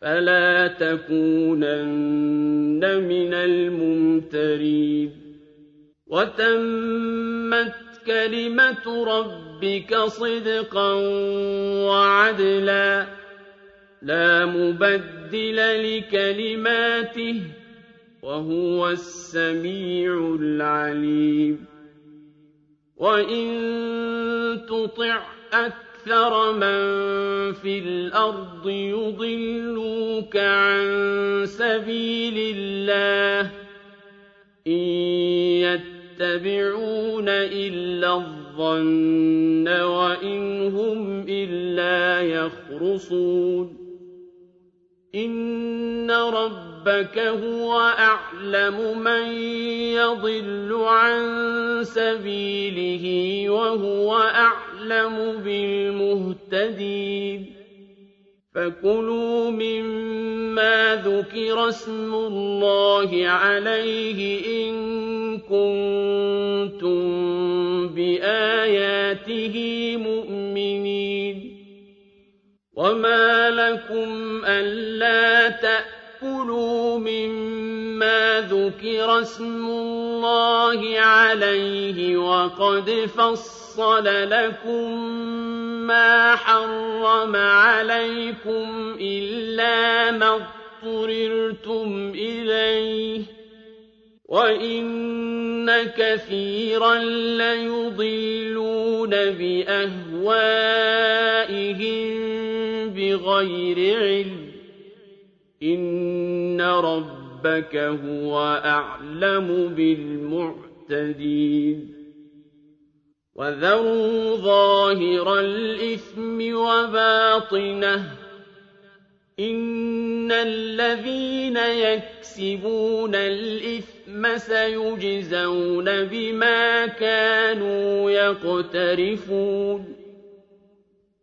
فلا تكونن من الممترين وتمت كلمة ربك صدقا وعدلا لا مبدل لكلماته وهو السميع العليم وإن تطع أكثر أكثر من في الأرض يضلوك عن سبيل الله إن يتبعون إلا الظن وإن هم إلا يخرصون إن ربك هو أعلم من يضل عن سبيله وهو أعلم أعلم بالمهتدين. فكلوا مما ذكر اسم الله عليه إن كنتم بآياته مؤمنين. وما لكم ألا تأكلوا مما ذكر اسم الله عليه وقد فصل فَصَّلَ لَكُم مَّا حَرَّمَ عَلَيْكُمْ إِلَّا مَا اضْطُرِرْتُمْ إِلَيْهِ ۗ وَإِنَّ كَثِيرًا لَّيُضِلُّونَ بِأَهْوَائِهِم بغير علم. إن ربك هو أعلم بالمعتدين. وذروا ظاهر الإثم وباطنه إن الذين يكسبون الإثم سيجزون بما كانوا يقترفون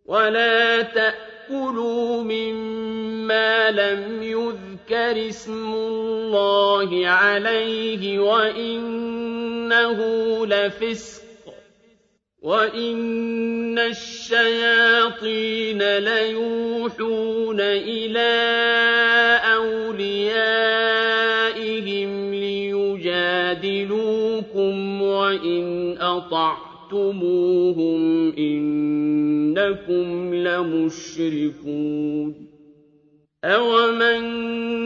ولا تأكلوا مما لم يذكر اسم الله عليه وإنه لفسق وَإِنَّ الشَّيَاطِينَ لَيُوحُونَ إِلَىٰ أَوْلِيَائِهِمْ لِيُجَادِلُوكُمْ وَإِنْ أَطَعْتُمُوهُمْ إِنَّكُمْ لَمُشْرِكُونَ أَوَمَن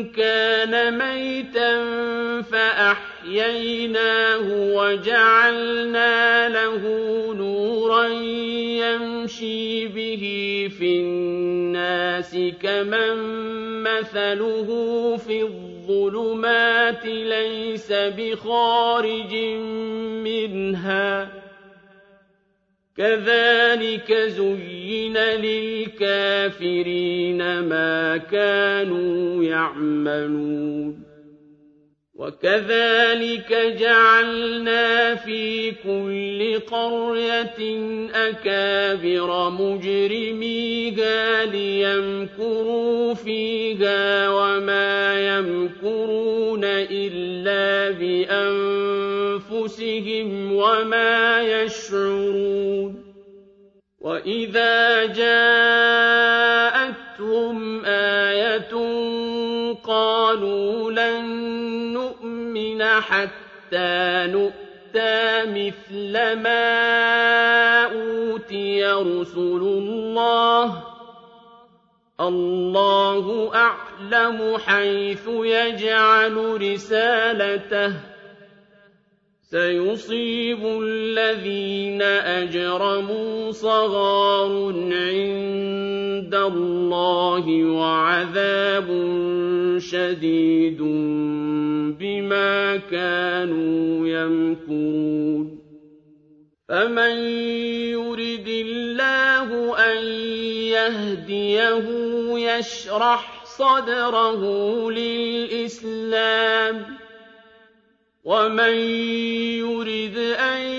كَانَ مَيْتًا فَأَحْيَيْنَاهُ وَجَعَلْنَا لَهُ كَمَن مَّثَلُهُ فِي الظُّلُمَاتِ لَيْسَ بِخَارِجٍ مِّنْهَا كَذَٰلِكَ زُيِّنَ لِلْكَافِرِينَ مَا كَانُوا يَعْمَلُونَ وَكَذَٰلِكَ جَعَلْنَا فِي كُلِّ قَرْيَةٍ أَكَابِرَ مُجْرِمِيهَا لِيَمْكُرُوا فِيهَا وَمَا يَمْكُرُونَ إِلَّا بِأَنفُسِهِمْ وَمَا يَشْعُرُونَ وَإِذَا جَاءَتْهُمْ آيَةٌ قَالُوا لَن نُّؤْمِنَ حَتَّىٰ نُؤْتَىٰ مِثْلَ مَا أُوتِيَ رُسُلُ اللَّهِ ۘ اللَّهُ أَعْلَمُ حَيْثُ يَجْعَلُ رِسَالَتَهُ ۗ سَيُصِيبُ الَّذِينَ أَجْرَمُوا صَغَارٌ عِندَ اللَّهِ وَعَذَابٌ شَدِيدٌ بِمَا كَانُوا يَمْكُرُونَ. فَمَن يُرِدِ اللَّهُ أَن يَهْدِيَهُ يَشْرَحْ صَدْرَهُ لِلْإِسْلَامِ. وَمَن يُرِدْ أَن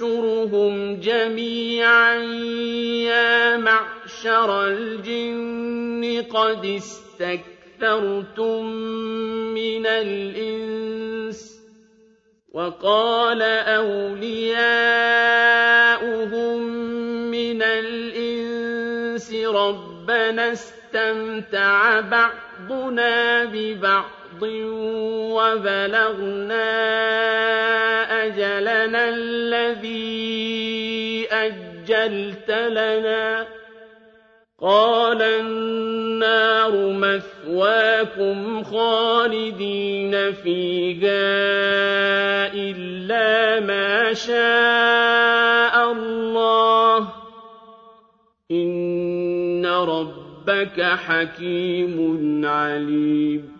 يَحْشُرُهُمْ جَمِيعًا يَا مَعْشَرَ الْجِنِّ قَدِ اسْتَكْثَرْتُم مِّنَ الْإِنسِ ۖ وَقَالَ أَوْلِيَاؤُهُم مِّنَ الْإِنسِ رَبَّنَا اسْتَمْتَعَ بَعْضُنَا بِبَعْضٍ. وَبَلَغْنَا أَجَلَنَا الَّذِي أَجَّلْتَ لَنَا ۚ قَالَ النَّارُ مَثْوَاكُمْ خَالِدِينَ فِيهَا إِلَّا مَا شَاءَ اللَّهُ ۗ إِنَّ رَبَّكَ حَكِيمٌ عَلِيمٌ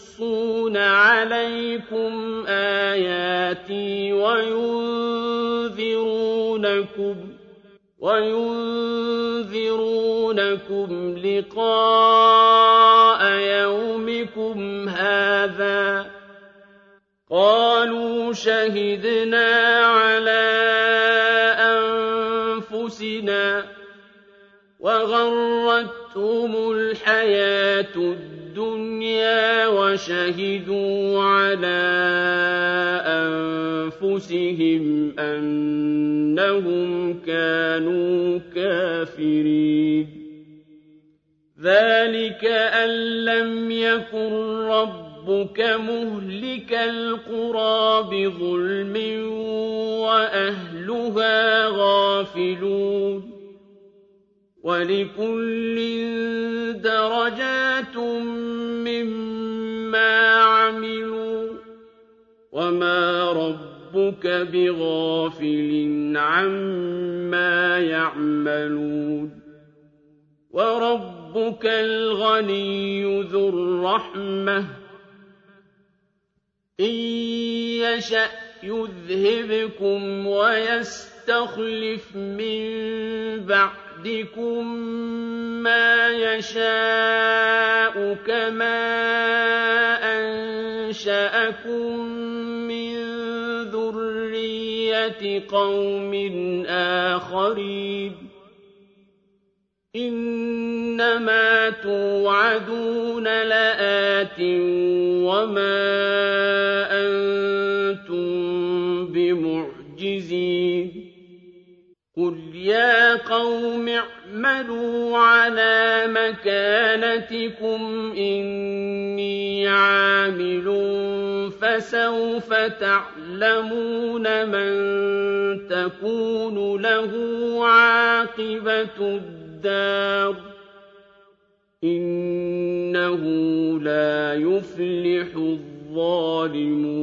عَلَيْكُمْ آيَاتِي وَيُنذِرُونَكُمْ وَيُنذِرُونَكُمْ لِقَاءَ يَوْمِكُمْ هَٰذَا ۚ قَالُوا شَهِدْنَا عَلَىٰ أَنفُسِنَا ۖ وَغَرَّتْهُمُ الْحَيَاةُ الدُّنْيَا وَشَهِدُوا عَلَىٰ أَنفُسِهِمْ أَنَّهُمْ كَانُوا كَافِرِينَ. ذَٰلِكَ أَن لَّمْ يَكُن رَّبُّكَ مُهْلِكَ الْقُرَىٰ بِظُلْمٍ وَأَهْلُهَا غَافِلُونَ. وَلِكُلٍّ دَرَجَاتٌ مِّمَّا عَمِلُوا ۚ وَمَا رَبُّكَ بِغَافِلٍ عَمَّا يَعْمَلُونَ وَرَبُّكَ الْغَنِيُّ ذُو الرَّحْمَةِ ۚ إِن يَشَأْ يُذْهِبْكُمْ وَيَسْتَخْلِفْ مِن بَعْدِكُم مَّا يَشَاءُ كَمَا أَنشَأَكُم مِّن ذُرِّيَّةِ قَوْمٍ آخَرِينَ إِنَّمَا تُوعَدُونَ لَآتٍ وَمَا أَنتُم بِمُعْجِزِينَ قُلْ يَا قَوْمِ اعْمَلُوا عَلَىٰ مَكَانَتِكُمْ إِنِّي عَامِلٌ ۖ فَسَوْفَ تَعْلَمُونَ مَن تَكُونُ لَهُ عَاقِبَةُ الدَّارِ ۗ إِنَّهُ لَا يُفْلِحُ الظَّالِمُونَ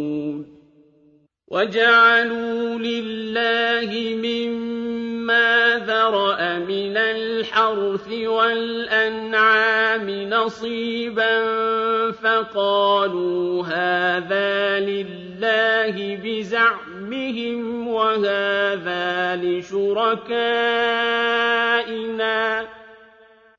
وَجَعَلُوا لِلَّهِ مِمَّا ذَرَأَ مِنَ الْحَرْثِ وَالْأَنْعَامِ نَصِيبًا فَقَالُوا هَٰذَا لِلَّهِ بِزَعْمِهِمْ وَهَٰذَا لِشُرَكَائِنَا ۖ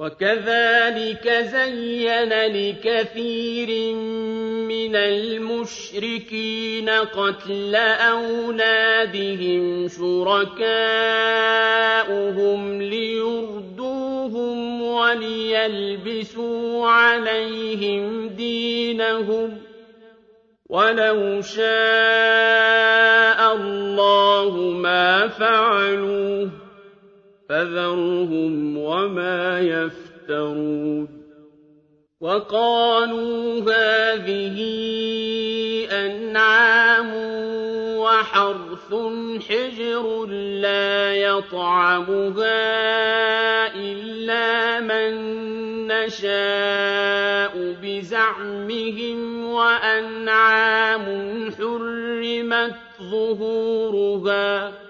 وَكَذَٰلِكَ زَيَّنَ لِكَثِيرٍ مِّنَ الْمُشْرِكِينَ قَتْلَ أَوْلَادِهِمْ شُرَكَاؤُهُمْ لِيُرْدُوهُمْ وَلِيَلْبِسُوا عَلَيْهِمْ دِينَهُمْ ۖ وَلَوْ شَاءَ اللَّهُ مَا فَعَلُوهُ ۖ فَذَرْهُمْ وَمَا يَفْتَرُونَ وَقَالُوا هَٰذِهِ أَنْعَامٌ وَحَرْثٌ حِجْرٌ لَّا يَطْعَمُهَا إِلَّا مَن نَّشَاءُ بِزَعْمِهِمْ وَأَنْعَامٌ حُرِّمَتْ ظُهُورُهَا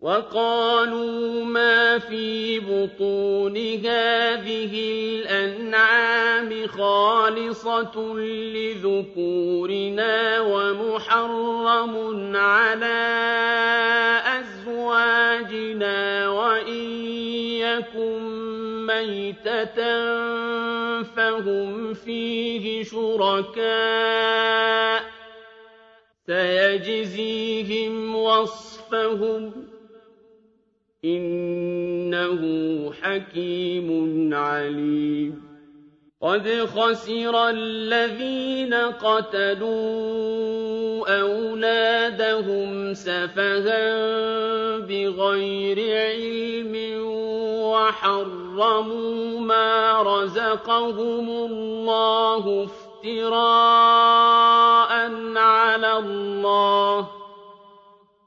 وَقَالُوا مَا فِي بُطُونِ هَٰذِهِ الْأَنْعَامِ خَالِصَةٌ لِّذُكُورِنَا وَمُحَرَّمٌ عَلَىٰ أَزْوَاجِنَا وَإِن يَكُن مَيْتَةً فَهُمْ فِيهِ شُرَكَاءُ ۚ سَيَجْزِيهِمْ وَصْفَهُمْ ۚ إِنَّهُ حَكِيمٌ عَلِيمٌ. قَدْ خَسِرَ الَّذِينَ قَتَلُوا أَوْلَادَهُمْ سَفَهًا بِغَيْرِ عِلْمٍ وَحَرَّمُوا مَا رَزَقَهُمُ اللَّهُ افْتِرَاءً عَلَى اللَّهِ ۚ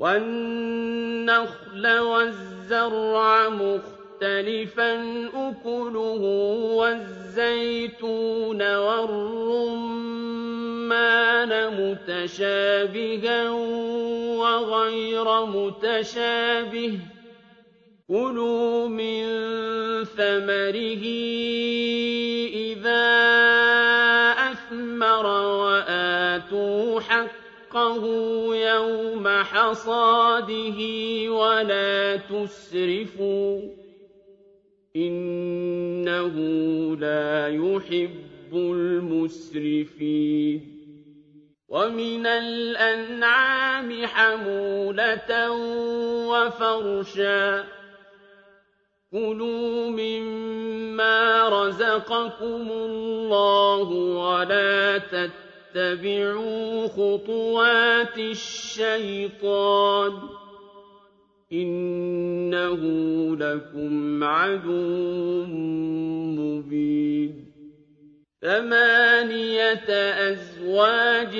وَالنَّخْلَ وَالزَّرْعَ مُخْتَلِفًا أُكُلُهُ وَالزَّيْتُونَ وَالرُّمَّانَ مُتَشَابِهًا وَغَيْرَ مُتَشَابِهٍ ۚ. كُلُوا مِن ثَمَرِهِ إِذَا أَثْمَرَ وَآتُوا حَقَّهُ حَصَادِهِ وَلَا تُسْرِفُوا ۚ إِنَّهُ لَا يُحِبُّ الْمُسْرِفِينَ وَمِنَ الْأَنْعَامِ حَمُولَةً وَفَرْشًا ۚ كُلُوا مِمَّا رَزَقَكُمُ اللَّهُ وَلَا تَتَّبِعُوا خُطُوَاتِ الشَّيْطَانِ ۚ إِنَّهُ لَكُمْ عَدُوٌّ مُّبِينٌ ثَمَانِيَةَ أَزْوَاجٍ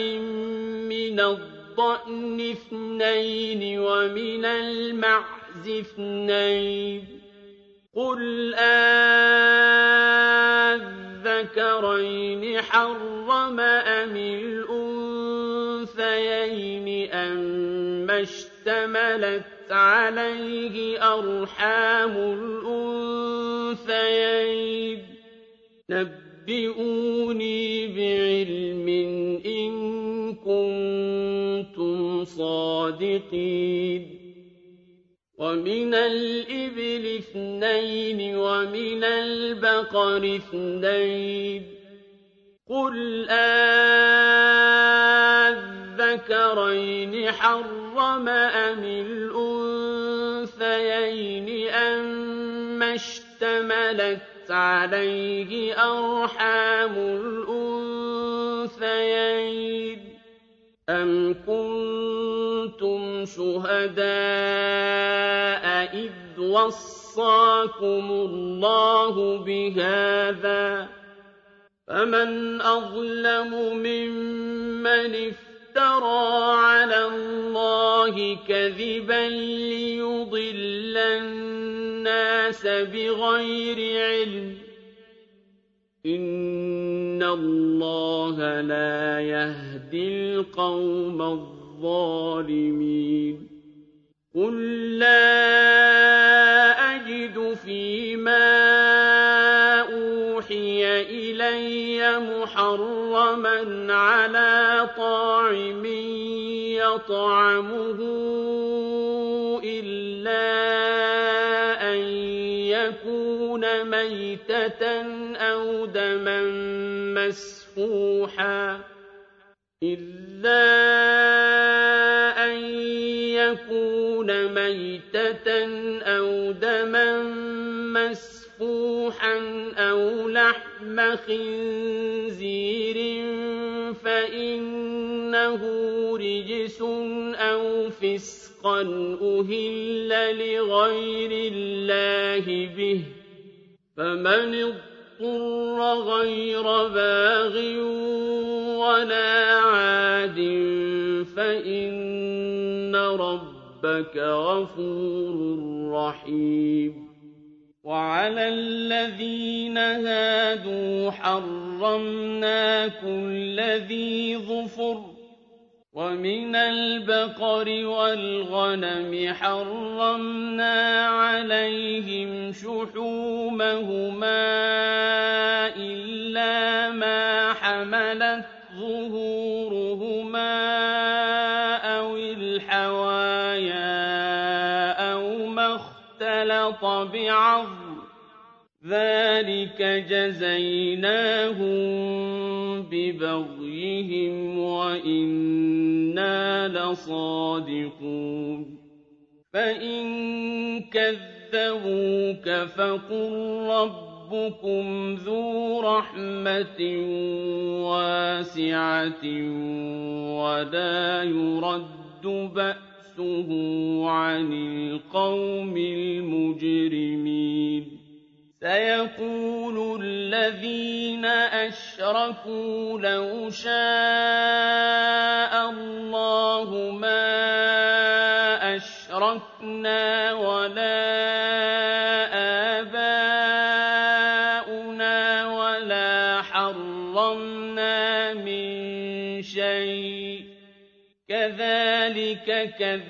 مِّنَ الضَّأْنِ اثْنَيْنِ وَمِنَ الْمَعْزِ اثْنَيْنِ ۗ قُلْ آلذَّكَرَيْنِ حَرَّمَ أَمِ الْأُنثَيَيْنِ أَمَّا اشْتَمَلَتْ عَلَيْهِ أَرْحَامُ الْأُنثَيَيْنِ ۖ نَبِّئُونِي بِعِلْمٍ إِن كُنتُمْ صَادِقِينَ وَمِنَ الْإِبِلِ اثْنَيْنِ وَمِنَ الْبَقَرِ اثْنَيْنِ ۗ قُلْ آلذَّكَرَيْنِ حَرَّمَ أَمِ الْأُنثَيَيْنِ أَمَّا اشْتَمَلَتْ عَلَيْهِ أَرْحَامُ الْأُنثَيَيْنِ ۖ أَمْ كُنتُمْ شُهَدَاءَ إِذْ وَصَّاكُمُ اللَّهُ بِهَٰذَا ۚ فَمَنْ أَظْلَمُ مِمَّنِ افْتَرَىٰ عَلَى اللَّهِ كَذِبًا لِّيُضِلَّ النَّاسَ بِغَيْرِ عِلْمٍ ۗ إِنَّ اللَّهَ لَا يَهْدِي الْقَوْمَ الظَّالِمِينَ قُل لَّا أَجِدُ فِي مَا أُوحِيَ إِلَيَّ مُحَرَّمًا عَلَىٰ طَاعِمٍ يَطْعَمُهُ إِلَّا أَن يَكُونَ مَيْتَةً أَوْ دَمًا مَّسْفُوحًا مَيْتَةً أَوْ دَمًا مَّسْفُوحًا أَوْ لَحْمَ خِنزِيرٍ فَإِنَّهُ رِجْسٌ أَوْ فِسْقًا أُهِلَّ لِغَيْرِ اللَّهِ بِهِ ۚ فَمَنِ اضْطُرَّ غَيْرَ بَاغٍ وَلَا عَادٍ فَإِنَّ رَبَّكَ غَفُورٌ رَّحِيمٌ. وعلى الذين هادوا حرمنا كل ذي ظفر ومن البقر والغنم حرمنا عليهم شحومهما إلا ما حملت ظهورهما بعظم ذلك جزيناهم ببغيهم وإنا لصادقون. فإن كذبوك فقل ربكم ذو رحمة واسعة ولا يرد بأسه عن القوم المجرمين سيقول الذين أشركوا لو شاء الله ما أشركنا ولا آباؤنا ولا حرمنا من شيء كذلك كذب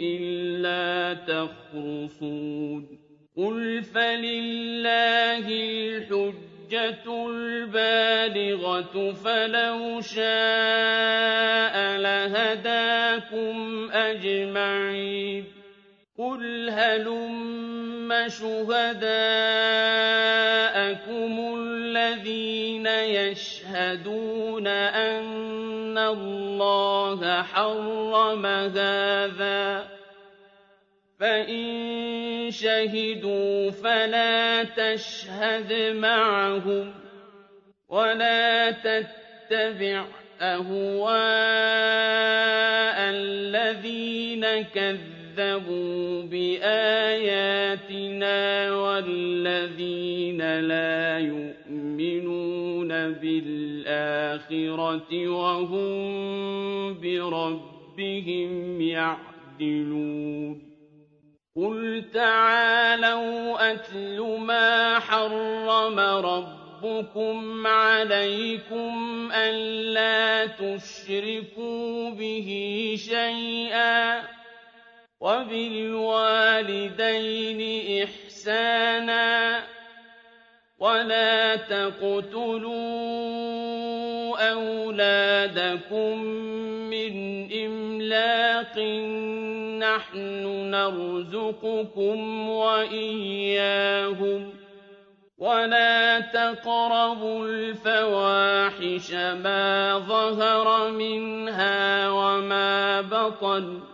إلا تخرصون قل فلله الحج الْحُجَّةُ الْبَالِغَةُ فَلَوْ شَاءَ لَهَدَاكُمْ أَجْمَعِينَ قُلْ هَلُمَّ شُهَدَاءَكُمُ الَّذِينَ يَشْهَدُونَ أَنَّ اللَّهَ حَرَّمَ هَٰذَا فَإِن شَهِدُوا فَلَا تَشْهَدْ مَعَهُمْ وَلَا تَتَّبِعْ أَهْوَاءَ الَّذِينَ كَذَّبُوا بِآيَاتِنَا وَالَّذِينَ لَا يُؤْمِنُونَ بِالْآخِرَةِ وَهُم بِرَبِّهِمْ يَعْدِلُونَ قُلْ تَعَالَوْا أَتْلُ مَا حَرَّمَ رَبُّكُمْ عَلَيْكُمْ أَلَّا تُشْرِكُوا بِهِ شَيْئًا وَبِالْوَالِدَيْنِ إِحْسَانًا وَلَا تَقْتُلُوا أَوْلَادَكُم مِّنْ إِمْلَاقٍ نَّحْنُ نَرْزُقُكُمْ وَإِيَّاهُمْ ۖ وَلَا تَقْرَبُوا الْفَوَاحِشَ مَا ظَهَرَ مِنْهَا وَمَا بَطَنَ ۖ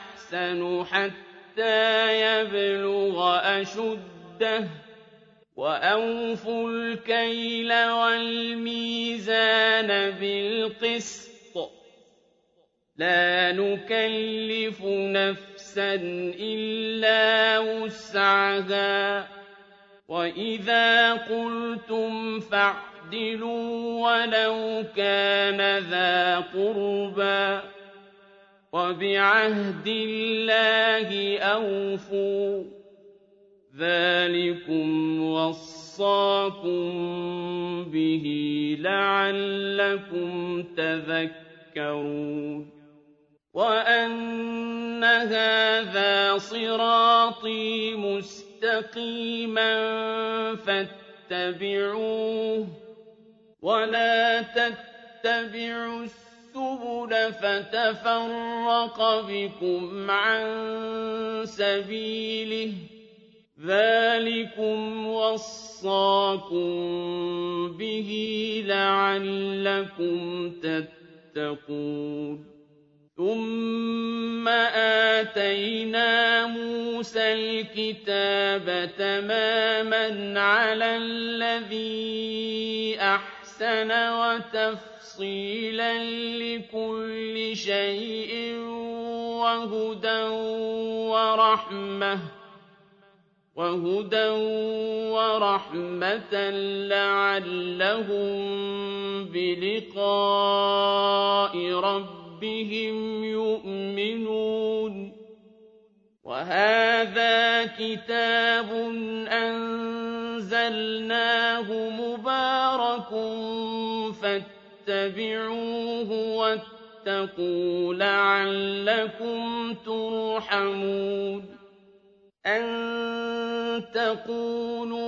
حَتَّىٰ يَبْلُغَ أَشُدَّهُ ۖ وَأَوْفُوا الْكَيْلَ وَالْمِيزَانَ بِالْقِسْطِ. لَا نُكَلِّفُ نَفْسًا إِلَّا وُسْعَهَا ۖ. وَإِذَا قُلْتُمْ فَاعْدِلُوا وَلَوْ كَانَ ذَا قُرْبَىٰ ۖ. وَبِعَهْدِ اللَّهِ أَوْفُوا ۚ. ذَٰلِكُمْ وَصَّاكُم بِهِ لَعَلَّكُمْ تَذَكَّرُونَ. وَأَنَّ هَٰذَا صِرَاطِي مُسْتَقِيمًا تتبعوه ولا تتبعوا السبل فتفرق بكم عن سبيله. ذلكم وصاكم به لعلكم تتقون. ثم آتينا موسى الكتاب تماما على الذي أحسن وتفصيلا لكل شيء وهدى ورحمة وهدى ورحمة لعلهم بلقاء ربهم يُؤْمِنُونَ. وَهَٰذَا كِتَابٌ أَنزَلْنَاهُ مُبَارَكٌ فَاتَّبِعُوهُ وَاتَّقُوا لَعَلَّكُمْ تُرْحَمُونَ أَن تَقُولُوا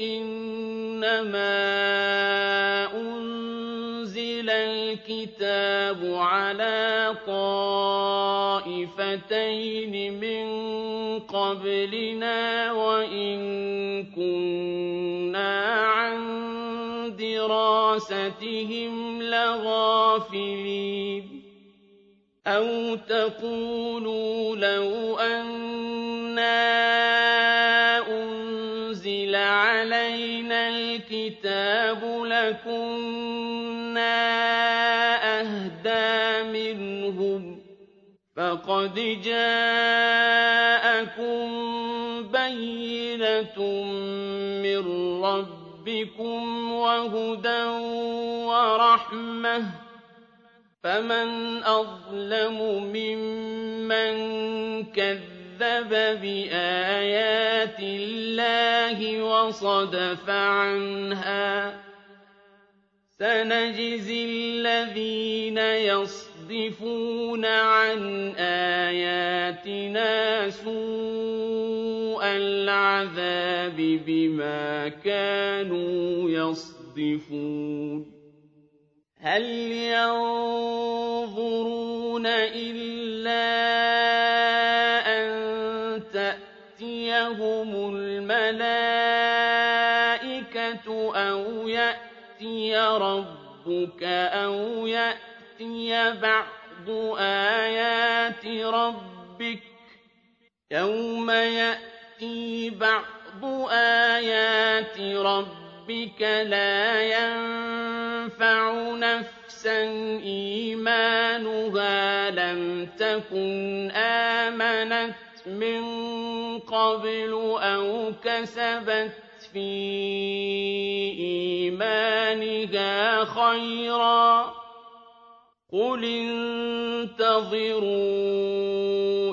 إِنَّمَا الْكِتَابُ عَلَىٰ طَائِفَتَيْنِ مِن قَبْلِنَا وَإِن كُنَّا دِرَاسَتِهِمْ لَغَافِلِينَ. أَوْ تَقُولُوا لَوْ أَنَّا أُنزِلَ عَلَيْنَا الْكِتَابُ لَكُنَّا أَهْدَىٰ مِنْهُمْ ۚ. فَقَدْ جَاءَكُم بَيِّنَةٌ مِّن رَّبِّكُمْ وَهُدًى وَرَحْمَةٌ ۚ فَمَنْ أَظْلَمُ مِمَّن كَذَّبَ بِآيَاتِ اللَّهِ وَصَدَفَ عَنْهَا سَنَجْزِي الَّذِينَ يَصْدِفُونَ عَنْ آيَاتِنَا سُوءَ الْعَذَابِ بِمَا كَانُوا يَصْدِفُونَ. هَلْ يَنظُرُونَ إِلَّا أَن تَأْتِيَهُمُ الْمَلَائِكَةُ أَوْ يَأْتِيَ رَبُّكَ أَوْ يَأْتِيَ بَعْضُ آيَاتِ رَبِّكَ ۗ يَوْمَ يَأْتِي بَعْضُ آيَاتِ رَبِّكَ لَا يَنفَعُ نَفْسًا إِيمَانُهَا لَمْ تَكُنْ آمَنَتْ مِن قَبْلُ أَوْ كَسَبَتْ فِي إِيمَانِهَا خَيْرًا ۗ. قُلِ انتَظِرُوا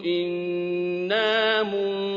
إِنَّا مُنتَظِرُونَ.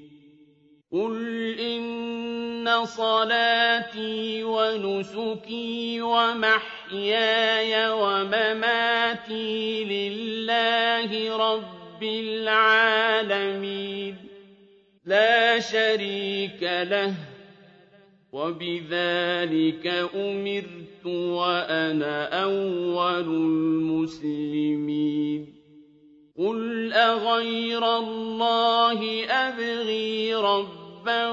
قُلْ إِنَّ صَلَاتِي وَنُسُكِي وَمَحْيَايَ ومماتي لله رب العالمين لا شريك له وبذلك أمرت وأنا أول المسلمين قل أغير الله أبغي ربا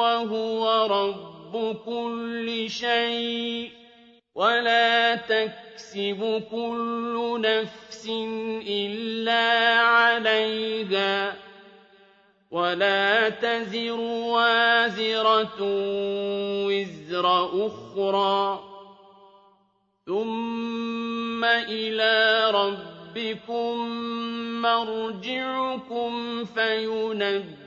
وهو رب كل شيء ولا تكسب كل نفس إلا عليها ولا تزر وازرة وزر أخرى ثم إلى ربكم مرجعكم فينبئكم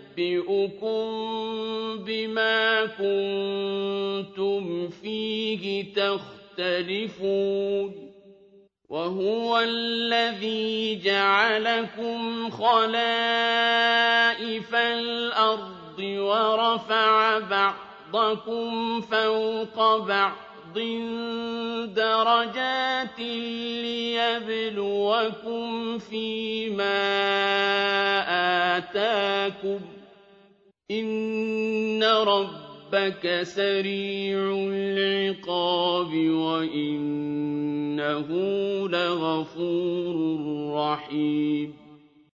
بما كنتم فيه تختلفون وهو الذي جعلكم خلائف الأرض ورفع بعضكم فوق بعض درجات ليبلوكم فيما آتاكم إن ربك سريع العقاب وإنه لغفور رحيم